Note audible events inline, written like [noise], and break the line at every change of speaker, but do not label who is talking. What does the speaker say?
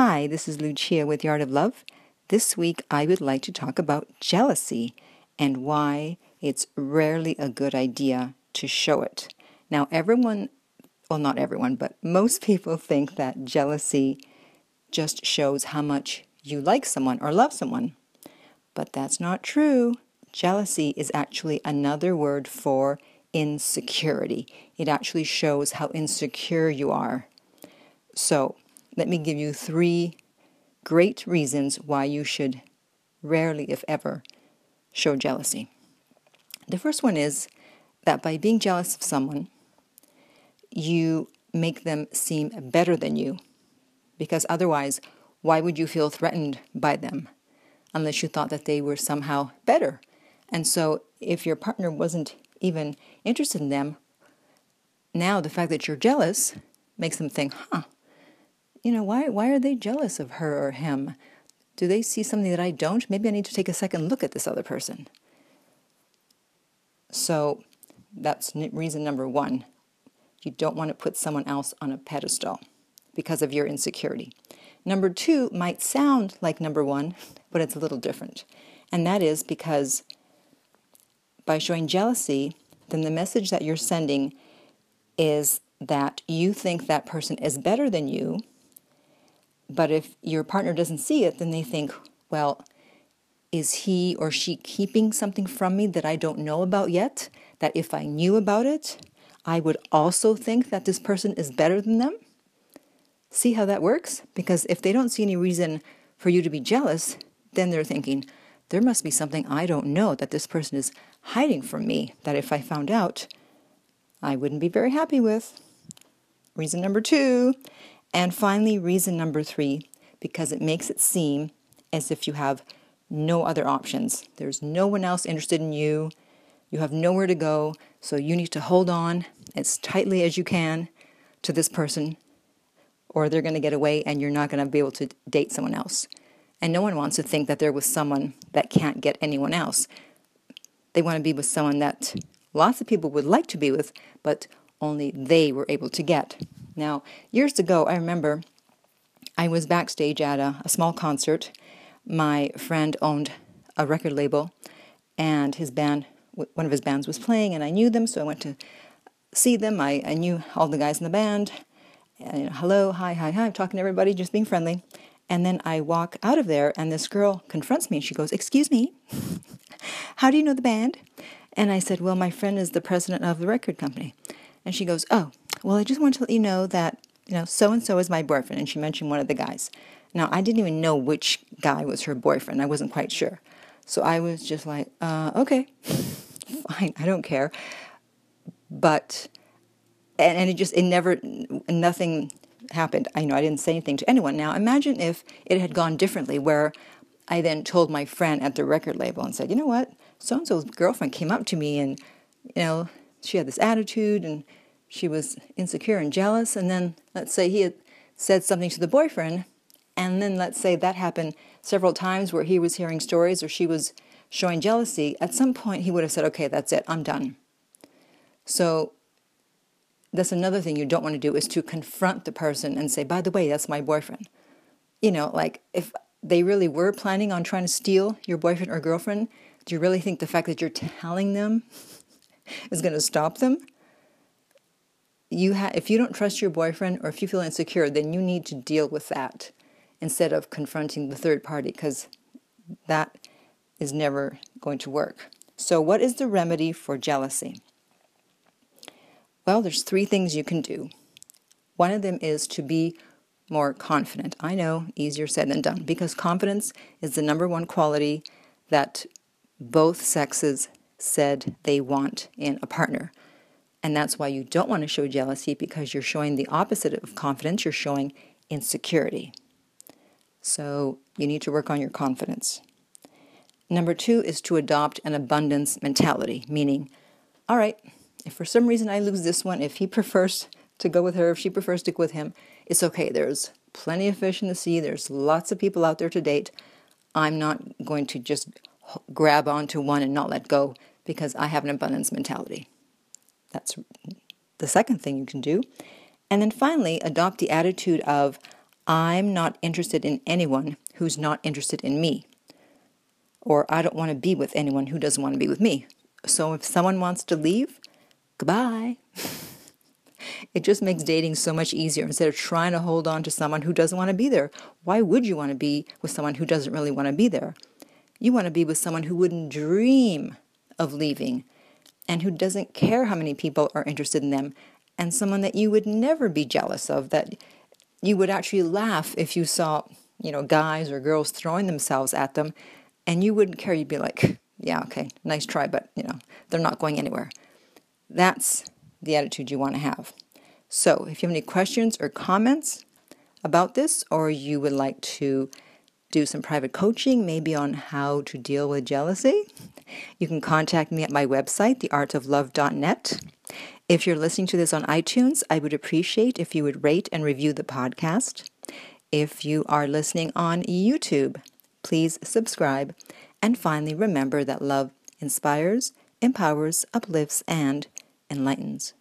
Hi, this is Lucia with The Art of Love. This week I would like to talk about jealousy and why it's rarely a good idea to show it. Now, everyone, well, not everyone, but most [laughs] people think that jealousy just shows how much you like someone or love someone. But that's not true. Jealousy is actually another word for insecurity. It actually shows how insecure you are. So, let me give you three great reasons why you should rarely, if ever, show jealousy. The first one is that by being jealous of someone, you make them seem better than you. Because otherwise, why would you feel threatened by them unless you thought that they were somehow better? And so, if your partner wasn't even interested in them, now the fact that you're jealous makes them think, huh, you know, why, why are they jealous of her or him? Do they see something that I don't? Maybe I need to take a second look at this other person. So that's reason number one. You don't want to put someone else on a pedestal because of your insecurity. Number two might sound like number one, but it's a little different. And that is because by showing jealousy, then the message that you're sending is that you think that person is better than you. But if your partner doesn't see it, then they think, well, is he or she keeping something from me that I don't know about yet? That if I knew about it, I would also think that this person is better than them? See how that works? Because if they don't see any reason for you to be jealous, then they're thinking, there must be something I don't know that this person is hiding from me that if I found out, I wouldn't be very happy with. Reason number two. And finally, reason number three, because it makes it seem as if you have no other options. There's no one else interested in you. You have nowhere to go, so you need to hold on as tightly as you can to this person, or they're going to get away and you're not going to be able to date someone else. And no one wants to think that they're with someone that can't get anyone else. They want to be with someone that lots of people would like to be with, but only they were able to get. Now, years ago, I remember I was backstage at a, a small concert my friend owned a record label, and his band, one of his bands, was playing, and I knew them, so I went to see them. I, I knew all the guys in the band. And, you know, hello, hi, hi, hi. I'm talking to everybody, just being friendly. And then I walk out of there, and this girl confronts me, and she goes, "Excuse me, [laughs] how do you know the band?" And I said, "Well, my friend is the president of the record company." And she goes, "Oh, well, I just want to let you know that you know so and so is my boyfriend." And she mentioned one of the guys. Now, I didn't even know which guy was her boyfriend. I wasn't quite sure. So I was just like, uh, okay, [laughs] fine, I don't care. But, and, and it just, it never, nothing happened. I know I didn't say anything to anyone. Now, imagine if it had gone differently, where I then told my friend at the record label and said, you know what, so and so's girlfriend came up to me and, you know, she had this attitude and she was insecure and jealous. And then let's say he had said something to the boyfriend and then let's say that happened several times where he was hearing stories or she was showing jealousy, at some point he would have said, okay, that's it, I'm done. So that's another thing you don't want to do is to confront the person and say, by the way, that's my boyfriend. You know, like if they really were planning on trying to steal your boyfriend or girlfriend, do you really think the fact that you're telling them [laughs] is going to stop them? You ha- if you don't trust your boyfriend or if you feel insecure, then you need to deal with that instead of confronting the third party because that is never going to work. So, what is the remedy for jealousy? Well, there's three things you can do. One of them is to be more confident. I know, easier said than done, because confidence is the number one quality that both sexes said they want in a partner. And that's why you don't want to show jealousy because you're showing the opposite of confidence, you're showing insecurity. So you need to work on your confidence. Number two is to adopt an abundance mentality, meaning, all right, if for some reason I lose this one, if he [laughs] prefers to go with her, if she prefers to go with him, it's okay. There's plenty of fish in the sea, there's lots of people out there to date. I'm not going to just grab onto one and not let go because I have an abundance mentality. That's the second thing you can do. And then finally, adopt the attitude of, I'm not interested in anyone who's not interested in me. Or I don't want to be with anyone who doesn't want to be with me. So if someone wants to leave, goodbye. [laughs] it just makes dating so much easier instead of trying to hold on to someone who doesn't want to be there. Why would you want to be with someone who doesn't really want to be there? You want to be with someone who wouldn't dream of leaving and who doesn't care how many people are interested in them and someone that you would never be jealous of that you would actually laugh if you saw you know guys or girls throwing themselves at them and you wouldn't care. You'd be like yeah okay nice try but you know they're not going anywhere. That's the attitude you want to have. So if you have any questions or comments about this or you would like to do some private coaching, maybe on how to deal with jealousy, you can contact me at my website, theartoflove.net. If you're listening to this on iTunes, I would appreciate if you would rate and review the podcast. If you are listening on YouTube, please subscribe. And finally, remember that love inspires, empowers, uplifts, and enlightens.